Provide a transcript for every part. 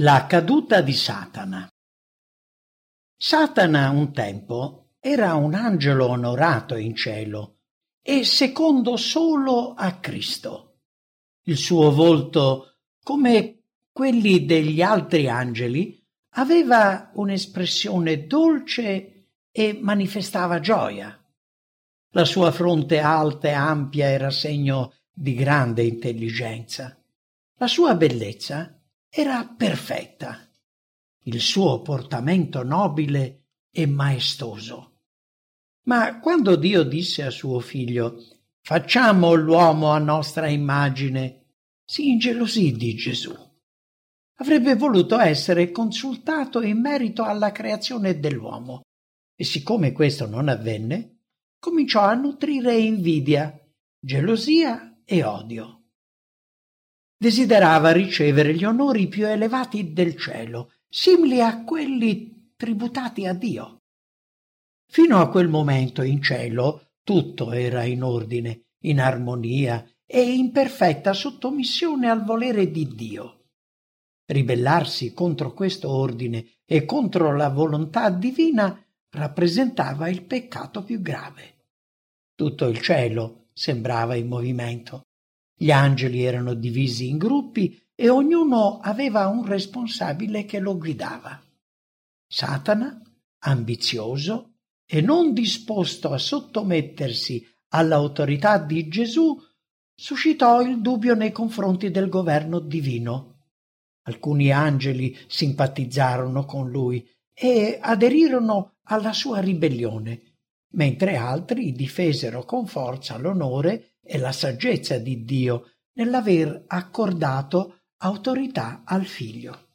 La caduta di Satana Satana un tempo era un angelo onorato in cielo e secondo solo a Cristo. Il suo volto, come quelli degli altri angeli, aveva un'espressione dolce e manifestava gioia. La sua fronte alta e ampia era segno di grande intelligenza. La sua bellezza era perfetta, il suo portamento nobile e maestoso. Ma quando Dio disse a suo figlio Facciamo l'uomo a nostra immagine, si ingelosì di Gesù. Avrebbe voluto essere consultato in merito alla creazione dell'uomo e siccome questo non avvenne, cominciò a nutrire invidia, gelosia e odio desiderava ricevere gli onori più elevati del cielo, simili a quelli tributati a Dio. Fino a quel momento in cielo tutto era in ordine, in armonia e in perfetta sottomissione al volere di Dio. Ribellarsi contro questo ordine e contro la volontà divina rappresentava il peccato più grave. Tutto il cielo sembrava in movimento. Gli angeli erano divisi in gruppi e ognuno aveva un responsabile che lo guidava. Satana, ambizioso e non disposto a sottomettersi all'autorità di Gesù, suscitò il dubbio nei confronti del governo divino. Alcuni angeli simpatizzarono con lui e aderirono alla sua ribellione, mentre altri difesero con forza l'onore e la saggezza di Dio nell'aver accordato autorità al figlio.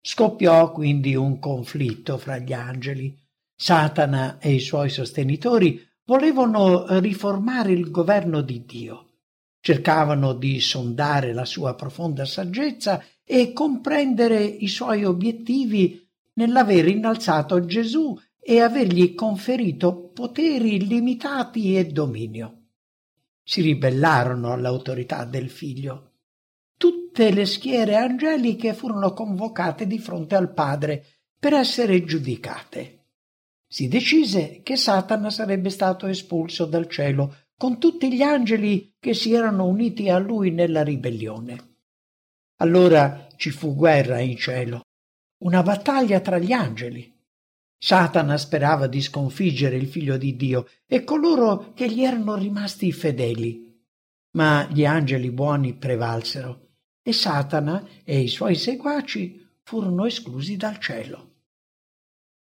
Scoppiò quindi un conflitto fra gli angeli. Satana e i suoi sostenitori volevano riformare il governo di Dio. Cercavano di sondare la sua profonda saggezza e comprendere i suoi obiettivi nell'aver innalzato Gesù e avergli conferito poteri illimitati e dominio si ribellarono all'autorità del figlio. Tutte le schiere angeliche furono convocate di fronte al Padre per essere giudicate. Si decise che Satana sarebbe stato espulso dal cielo con tutti gli angeli che si erano uniti a lui nella ribellione. Allora ci fu guerra in cielo, una battaglia tra gli angeli. Satana sperava di sconfiggere il figlio di Dio e coloro che gli erano rimasti fedeli. Ma gli angeli buoni prevalsero e Satana e i suoi seguaci furono esclusi dal cielo.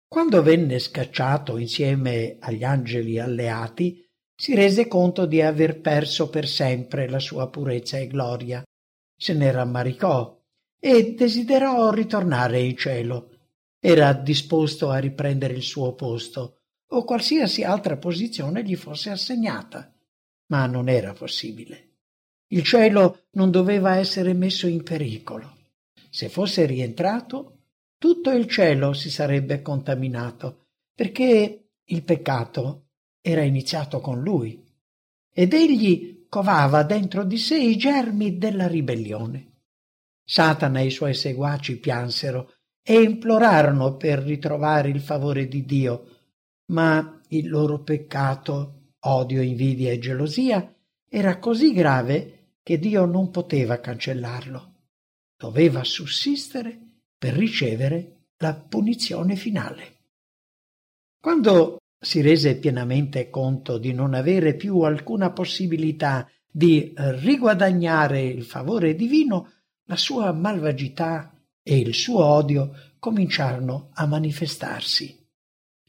Quando venne scacciato insieme agli angeli alleati, si rese conto di aver perso per sempre la sua purezza e gloria. Se ne rammaricò e desiderò ritornare in cielo era disposto a riprendere il suo posto o qualsiasi altra posizione gli fosse assegnata, ma non era possibile. Il cielo non doveva essere messo in pericolo. Se fosse rientrato, tutto il cielo si sarebbe contaminato, perché il peccato era iniziato con lui, ed egli covava dentro di sé i germi della ribellione. Satana e i suoi seguaci piansero e implorarono per ritrovare il favore di Dio, ma il loro peccato, odio, invidia e gelosia era così grave che Dio non poteva cancellarlo. Doveva sussistere per ricevere la punizione finale. Quando si rese pienamente conto di non avere più alcuna possibilità di riguadagnare il favore divino, la sua malvagità e il suo odio cominciarono a manifestarsi.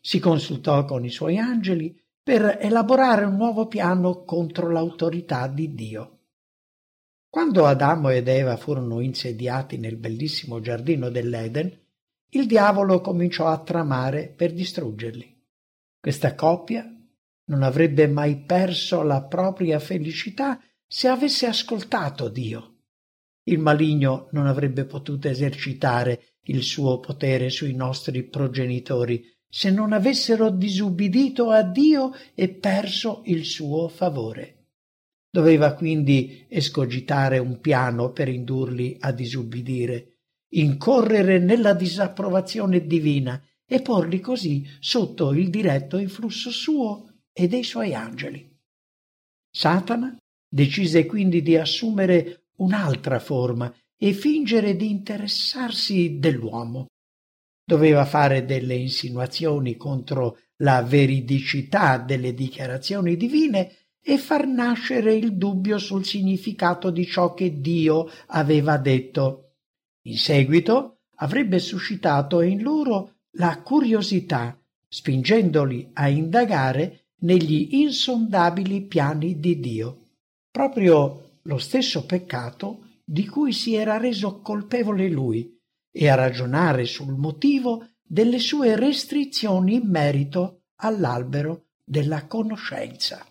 Si consultò con i suoi angeli per elaborare un nuovo piano contro l'autorità di Dio. Quando Adamo ed Eva furono insediati nel bellissimo giardino dell'Eden, il diavolo cominciò a tramare per distruggerli. Questa coppia non avrebbe mai perso la propria felicità se avesse ascoltato Dio il maligno non avrebbe potuto esercitare il suo potere sui nostri progenitori se non avessero disubbidito a Dio e perso il suo favore. Doveva quindi escogitare un piano per indurli a disubbidire. incorrere nella disapprovazione divina e porli così sotto il diretto influsso suo e dei suoi angeli. Satana decise quindi di assumere un'altra forma e fingere di interessarsi dell'uomo. Doveva fare delle insinuazioni contro la veridicità delle dichiarazioni divine e far nascere il dubbio sul significato di ciò che Dio aveva detto. In seguito avrebbe suscitato in loro la curiosità, spingendoli a indagare negli insondabili piani di Dio. Proprio lo stesso peccato di cui si era reso colpevole lui e a ragionare sul motivo delle sue restrizioni in merito all'albero della conoscenza.